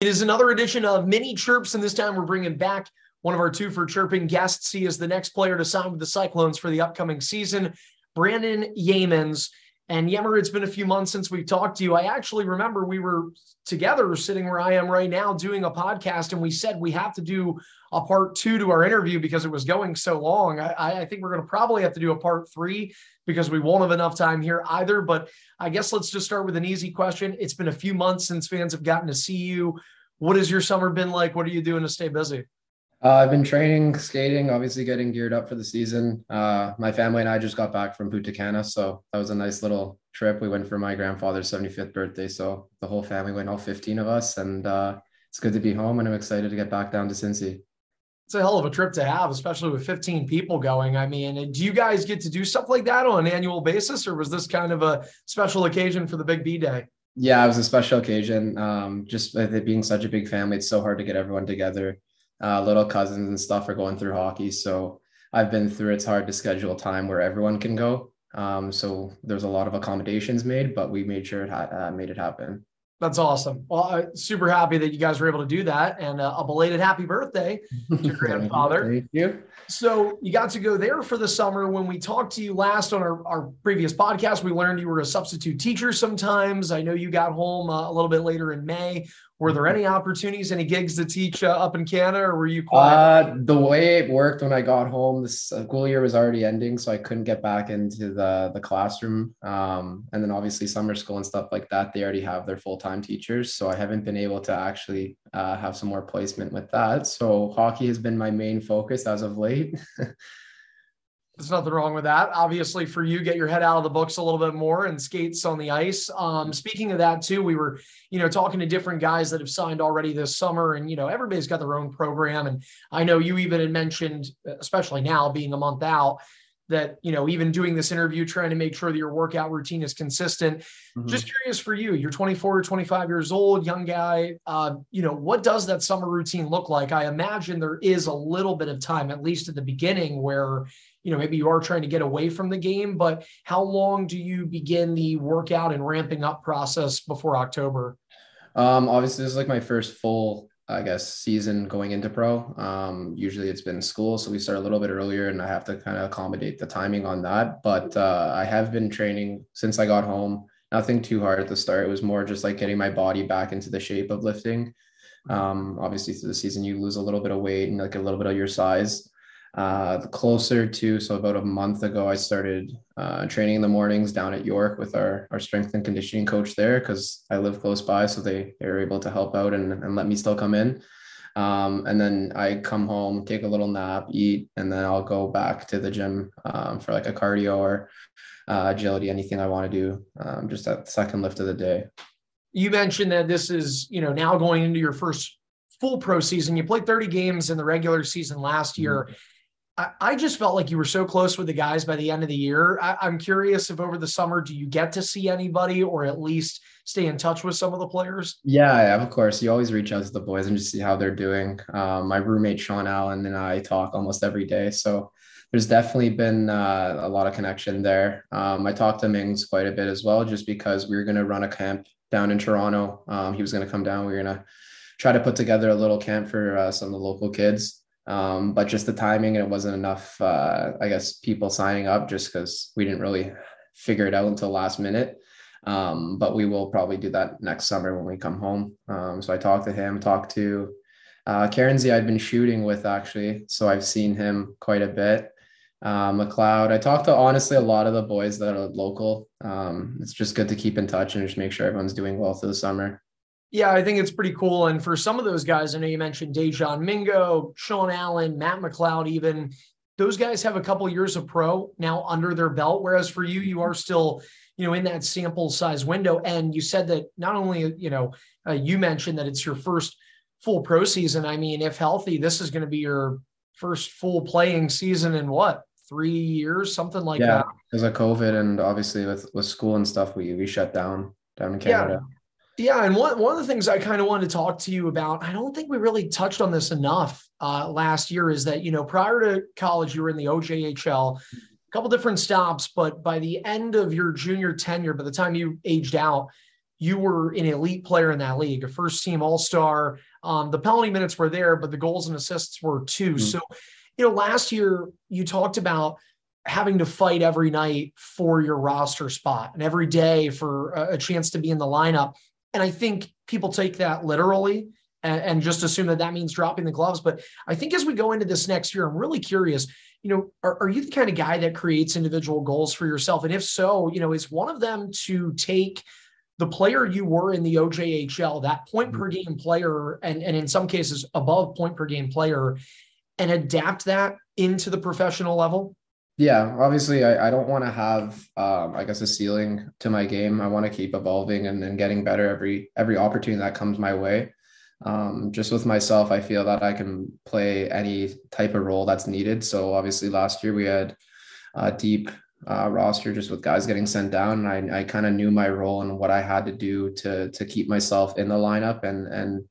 It is another edition of Mini Chirps, and this time we're bringing back one of our two for chirping guests. He is the next player to sign with the Cyclones for the upcoming season, Brandon Yeamans. And Yemmer, it's been a few months since we've talked to you. I actually remember we were together sitting where I am right now doing a podcast, and we said we have to do a part two to our interview because it was going so long. I, I think we're going to probably have to do a part three because we won't have enough time here either. But I guess let's just start with an easy question. It's been a few months since fans have gotten to see you. What has your summer been like? What are you doing to stay busy? Uh, I've been training, skating, obviously getting geared up for the season. Uh, my family and I just got back from Punta Cana, so that was a nice little trip. We went for my grandfather's 75th birthday, so the whole family went, all 15 of us, and uh, it's good to be home, and I'm excited to get back down to Cincy it's a hell of a trip to have, especially with 15 people going. I mean, do you guys get to do stuff like that on an annual basis, or was this kind of a special occasion for the Big B Day? Yeah, it was a special occasion. Um, just with it being such a big family, it's so hard to get everyone together. Uh, little cousins and stuff are going through hockey, so I've been through. It's hard to schedule time where everyone can go. Um, so there's a lot of accommodations made, but we made sure it ha- uh, made it happen. That's awesome. Well, I'm super happy that you guys were able to do that, and uh, a belated happy birthday to your grandfather. Thank you. So you got to go there for the summer. When we talked to you last on our, our previous podcast, we learned you were a substitute teacher sometimes. I know you got home uh, a little bit later in May. Were there any opportunities, any gigs to teach uh, up in Canada, or were you quiet? Uh, the way it worked when I got home, the school year was already ending, so I couldn't get back into the the classroom. Um, and then obviously summer school and stuff like that, they already have their full time teachers, so I haven't been able to actually uh, have some more placement with that. So hockey has been my main focus as of late. There's nothing wrong with that. Obviously, for you, get your head out of the books a little bit more and skates on the ice. Um, speaking of that, too, we were, you know, talking to different guys that have signed already this summer, and you know, everybody's got their own program. And I know you even had mentioned, especially now being a month out, that you know, even doing this interview, trying to make sure that your workout routine is consistent. Mm-hmm. Just curious for you, you're 24 or 25 years old, young guy. Uh, you know, what does that summer routine look like? I imagine there is a little bit of time, at least at the beginning, where you know, maybe you are trying to get away from the game, but how long do you begin the workout and ramping up process before October? Um, obviously, this is like my first full, I guess, season going into pro. Um, usually it's been school, so we start a little bit earlier, and I have to kind of accommodate the timing on that. But uh, I have been training since I got home. Nothing too hard at the start. It was more just like getting my body back into the shape of lifting. Um, obviously, through the season, you lose a little bit of weight and like a little bit of your size uh, closer to so about a month ago i started uh, training in the mornings down at york with our, our strength and conditioning coach there because i live close by so they, they were able to help out and, and let me still come in. Um, and then i come home take a little nap eat and then i'll go back to the gym um, for like a cardio or uh, agility anything i want to do um, just that second lift of the day. You mentioned that this is you know now going into your first full pro season. You played 30 games in the regular season last year. mm-hmm I, just felt like you were so close with the guys by the end of the year. I, I'm curious if over the summer, do you get to see anybody or at least stay in touch with some of the players? Yeah, of course. You always reach out to the boys and just see how they're doing. Um, my roommate Sean Allen and I talk almost every day, so there's definitely been uh, a lot of connection there. Um, I talked to Mings quite a bit as well, just because we were going to run a camp down in Toronto. Um, he was going to come down. We were going to try to put together a little camp for uh, some of the local kids. Um, but just the timing and it wasn't enough, uh, I guess, people signing up just because we didn't really figure it out until last minute. Um, but we will probably do that next summer when we come home. Um, so I talked to him, talked to uh, z i've been shooting with actually. So I've seen him quite a bit. Uh, McLeod, I talked to honestly a lot of the boys that are local. Um, it's just good to keep in touch and just make sure everyone's doing well through the summer. Yeah, I think it's pretty cool. And for some of those guys, I know you mentioned Dajon Mingo, Sean Allen, Matt McLeod, even those guys have a couple years of pro now under their belt. Whereas for you, you are still, you know, in that sample size window. And you said that not only, you know, uh, you mentioned that it's your first full pro season. I mean, if healthy, this is going to be your first full playing season in what three years, something like yeah, that. Because of COVID and obviously with with school and stuff, we we shut down down in Canada. Yeah. Yeah, and one one of the things I kind of wanted to talk to you about, I don't think we really touched on this enough uh, last year, is that you know prior to college you were in the OJHL, a couple different stops, but by the end of your junior tenure, by the time you aged out, you were an elite player in that league, a first team all star. Um, the penalty minutes were there, but the goals and assists were too. Mm-hmm. So, you know, last year you talked about having to fight every night for your roster spot and every day for a, a chance to be in the lineup. And I think people take that literally and, and, just assume that that means dropping the gloves. But I think as we go into this next year, I'm really curious. You know, are, are you the kind of guy that creates individual goals for yourself? And if so, you know, is one of them to take the player you were in the OJHL, that point per mm-hmm. game player, and, and in some cases above point per game player, and adapt that into the professional level? Yeah, obviously, I, I don't want to have, um, I guess, a ceiling to my game. I want to keep evolving and, and getting better every every opportunity that comes my way. Um, just with myself, I feel that I can play any type of role that's needed. So obviously, last year we had a deep uh, roster just with guys getting sent down, and I, I kind of knew my role and what I had to do to to keep myself in the lineup and and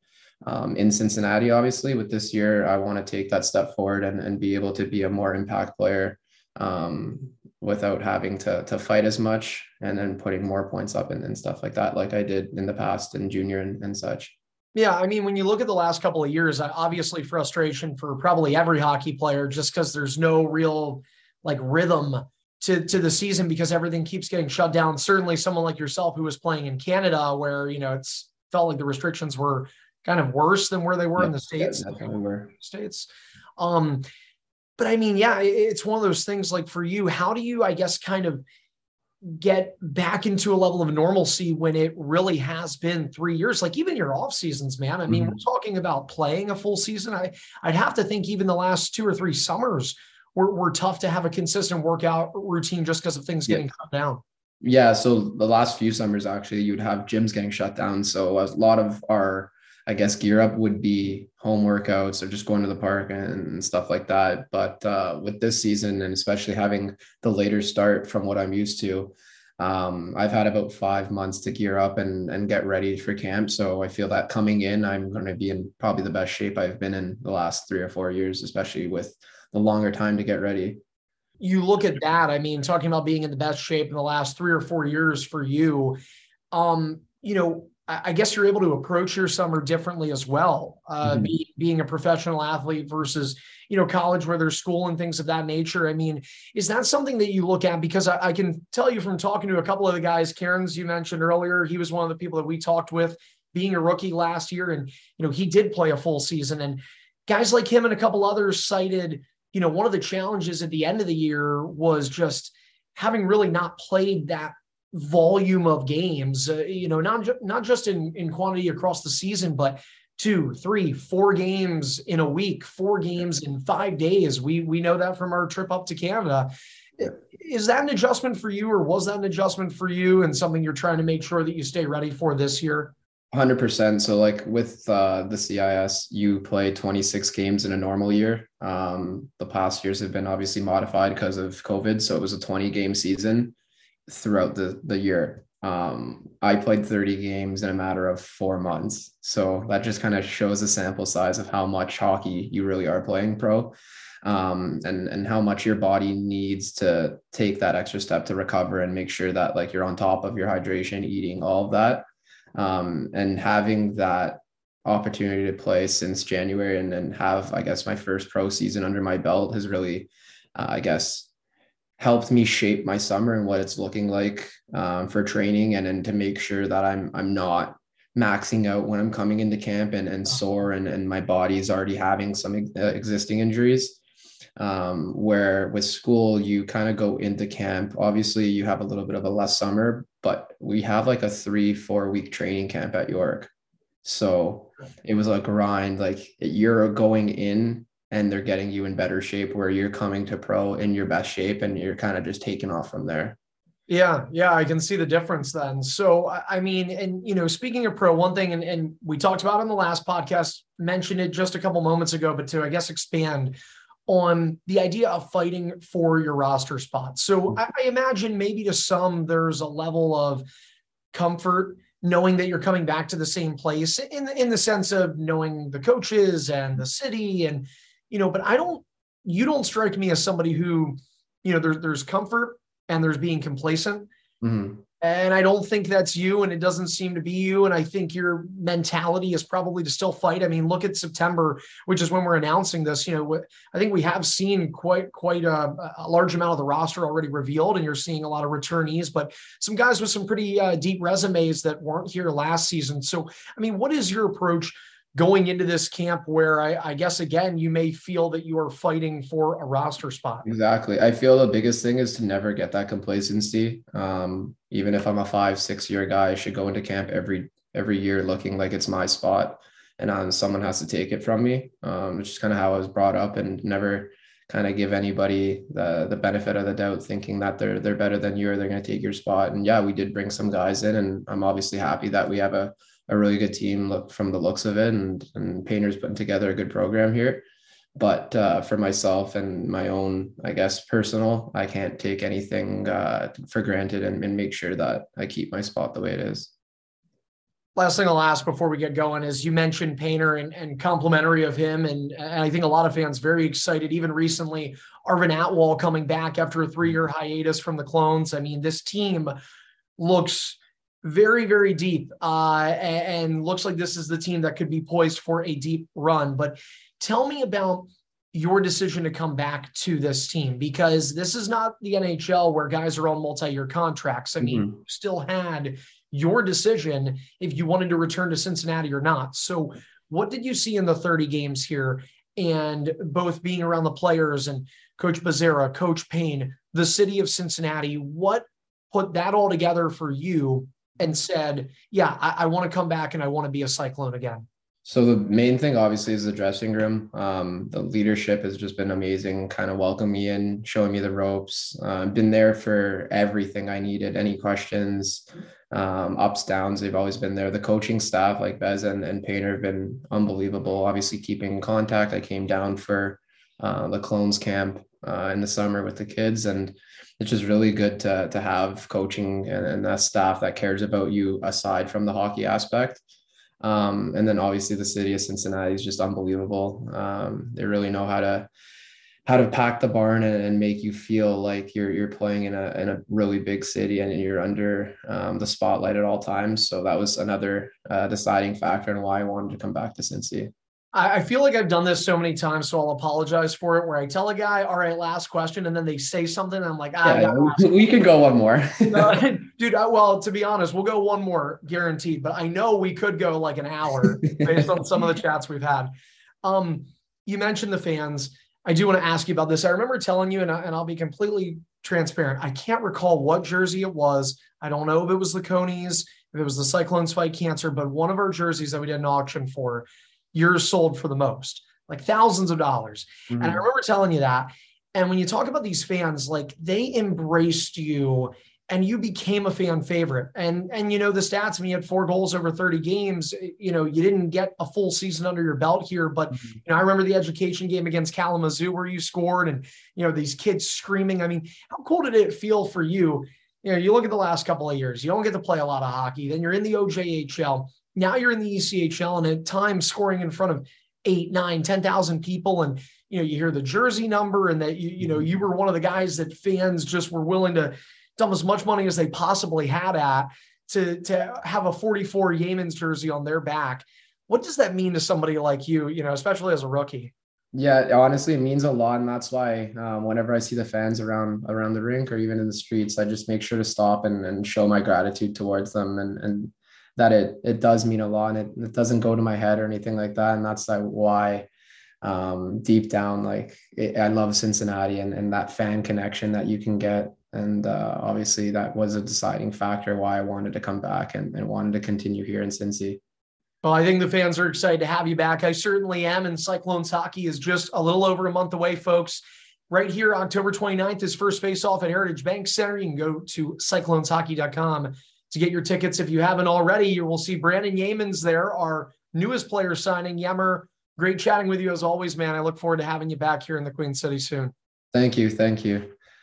um, in Cincinnati. Obviously, with this year, I want to take that step forward and and be able to be a more impact player um, without having to to fight as much and then putting more points up and, and stuff like that, like I did in the past in junior and, and such. Yeah, I mean, when you look at the last couple of years, obviously frustration for probably every hockey player, just because there's no real like rhythm to to the season because everything keeps getting shut down. Certainly, someone like yourself who was playing in Canada, where you know it's felt like the restrictions were kind of worse than where they were yeah, in the states. Yeah, states. Um, but I mean, yeah, it's one of those things like for you, how do you, I guess, kind of get back into a level of normalcy when it really has been three years? Like even your off seasons, man. I mean, mm-hmm. we're talking about playing a full season. I, I'd have to think even the last two or three summers were, were tough to have a consistent workout routine just because of things getting cut down. Yeah. So the last few summers, actually, you'd have gyms getting shut down. So a lot of our I guess gear up would be home workouts or just going to the park and stuff like that. But uh, with this season and especially having the later start from what I'm used to, um, I've had about five months to gear up and and get ready for camp. So I feel that coming in, I'm going to be in probably the best shape I've been in the last three or four years, especially with the longer time to get ready. You look at that. I mean, talking about being in the best shape in the last three or four years for you. Um, you know, I guess you're able to approach your summer differently as well. Uh, mm-hmm. be, being a professional athlete versus you know college where there's school and things of that nature. I mean, is that something that you look at? Because I, I, can tell you from talking to a couple of the guys, Karen's you mentioned earlier, he was one of the people that we talked with, being a rookie last year, and you know he did play a full season. And guys like him and a couple others cited, you know, one of the challenges at the end of the year was just having really not played that volume of games, uh, you know, not, ju- not just in, in quantity across the season, but two, three, four games in a week, four games in five days. We, we know that from our trip up to Canada. Is that an adjustment for you or was that an adjustment for you and something you're trying to make sure that you stay ready for this year? 100%. So like with uh, the CIS, you play 26 games in a normal year. Um, the past years have been obviously modified because of COVID. So it was a 20 game season throughout the the year. Um, I played 30 games in a matter of four months. So that just kind of shows the sample size of how much hockey you really are playing pro. Um, and and how much your body needs to take that extra step to recover and make sure that like you're on top of your hydration, eating, all of that. Um, and having that opportunity to play since January and then have, I guess, my first pro season under my belt has really, uh, I guess, helped me shape my summer and what it's looking like um, for training and then to make sure that I'm I'm not maxing out when I'm coming into camp and, and sore and, and my body's already having some uh, existing injuries. Um, where with school, you kind of go into camp. Obviously, you have a little bit of a less summer, but we have like a three, four week training camp at York. So it was a grind. Like you're going in and they're getting you in better shape where you're coming to pro in your best shape and you're kind of just taking off from there. Yeah, yeah, I can see the difference then. So, I mean, and you know, speaking of pro, one thing, and, and we talked about on the last podcast, mentioned it just a couple moments ago, but to I guess expand on the idea of fighting for your roster spot. So. I, I imagine maybe to some there's a level of comfort knowing that you're coming back to the same place in the, in the sense of knowing the coaches and the city and you know, but I don't, you don't strike me as somebody who, you know, there's, there's comfort and there's being complacent. Mm-hmm. And I don't think that's you, and it doesn't seem to be you. And I think your mentality is probably to still fight. I mean, look at September, which is when we're announcing this. You know, I think we have seen quite quite a, a large amount of the roster already revealed, and you're seeing a lot of returnees, but some guys with some pretty uh, deep resumes that weren't here last season. So, I mean, what is your approach? Going into this camp where I, I, guess again you may feel that you are fighting for a roster spot. Exactly. I feel the biggest thing is to never get that complacency. Um, even if i'm a five six year guy i should go into camp every every year looking like it's my spot and um, someone has to take it from me um, which is kind of how i was brought up and never kind of give anybody the the benefit of the doubt thinking that they're they're better than you or they're going to take your spot. And yeah we did bring some guys in and i'm obviously happy that we have a a really good team look from the looks of it and and painter's putting together a good program here but uh, for myself and my own i guess personal i can't take anything uh, for granted and, and make sure that i keep my spot the way it is last thing I'll ask before we get going is you mentioned Painter and, and complimentary of him. And, and, I think a lot of fans very excited. Even recently, Arvin Atwal coming back after a three year hiatus from the clones. I mean, this team looks very, very deep, uh, and, and looks like this is the team that could be poised for a deep run. But tell me about your decision to come back to this team because this is not the NHL where guys are on multi-year contracts. I mean, mm-hmm. you still had your decision if you wanted to return to Cincinnati or not. So, what did you see in the 30 games here? And both being around the players and Coach Bazera, Coach Payne, the city of Cincinnati, what put that all together for you and said, "Yeah, I, I want to come back and I want to be a Cyclone again"? So the main thing, obviously, is the dressing room. Um, the leadership has just been amazing. Kind of welcoming me in, showing me the ropes. Uh, been there for everything I needed. Any questions, um, ups, downs, they've always been there. The coaching staff, like Bez and, and Painter, have been unbelievable. Obviously, keeping contact. I came down for uh, the clones camp uh, in the summer with the kids, and it's just really good to to have coaching and, and that staff that cares about you aside from the hockey aspect. Um, and then obviously the city of Cincinnati is just unbelievable. Um, they really know how to how to pack the barn and, and, make you feel like you're you're playing in a in a really big city and you're under um, the spotlight at all times. So that was another uh, deciding factor in why I wanted to come back to Cincy. I, feel like I've done this so many times, so I'll apologize for it. Where I tell a guy, "All right, last question," and then they say something, and I'm like, ah, yeah, we can go one more, dude. I, well, to be honest, we'll go one more, guaranteed. But I know we could go like an hour based on some of the chats we've had. Um, you mentioned the fans. I do want to ask you about this. I remember telling you, and, I, and I'll be completely transparent. I can't recall what jersey it was. I don't know if it was the Conies, if it was the Cyclones fight cancer, but one of our jerseys that we did an auction for yours sold for the most, like thousands of dollars. Mm-hmm. And I mm-hmm. remember telling you that. And when you talk about these fans, like they embraced you and you became a fan favorite. And and you know the stats. I mean, you had four goals over 30 games. You know, you didn't get a full season under your belt here, but mm-hmm. you know, I remember the education game against Kalamazoo where you scored, and you know these kids screaming. I mean, how cool did it feel for you? You know, you look at the last couple of years. You don't get to play a lot of hockey. Then you're in the OJHL. Now you're in the ECHL and at times scoring in front of eight, nine, 10,000 people. And, you know, you hear the jersey number and that, you, you know, you were one of the guys that fans just were willing to dump as much money as they possibly had at to, to have a 44 Yeamans jersey on their back. What does that mean to somebody like you, you know, especially as a rookie? Yeah, honestly, it means a lot, and that's why um, whenever I see the fans around around the rink or even in the streets, I just make sure to stop and, and show my gratitude towards them and and that it it does mean a lot and it, it doesn't go to my head or anything like that and that's like why um, deep down like it, i love cincinnati and, and that fan connection that you can get and uh, obviously that was a deciding factor why i wanted to come back and, and wanted to continue here in cincy well, I think the fans are excited to have you back. I certainly am. And Cyclones hockey is just a little over a month away, folks. Right here, October 29th is first face off at Heritage Bank Center. You can go to cycloneshockey.com to get your tickets. If you haven't already, you will see Brandon Yeamans there, our newest player signing. Yemmer, great chatting with you as always, man. I look forward to having you back here in the Queen City soon. Thank you. Thank you.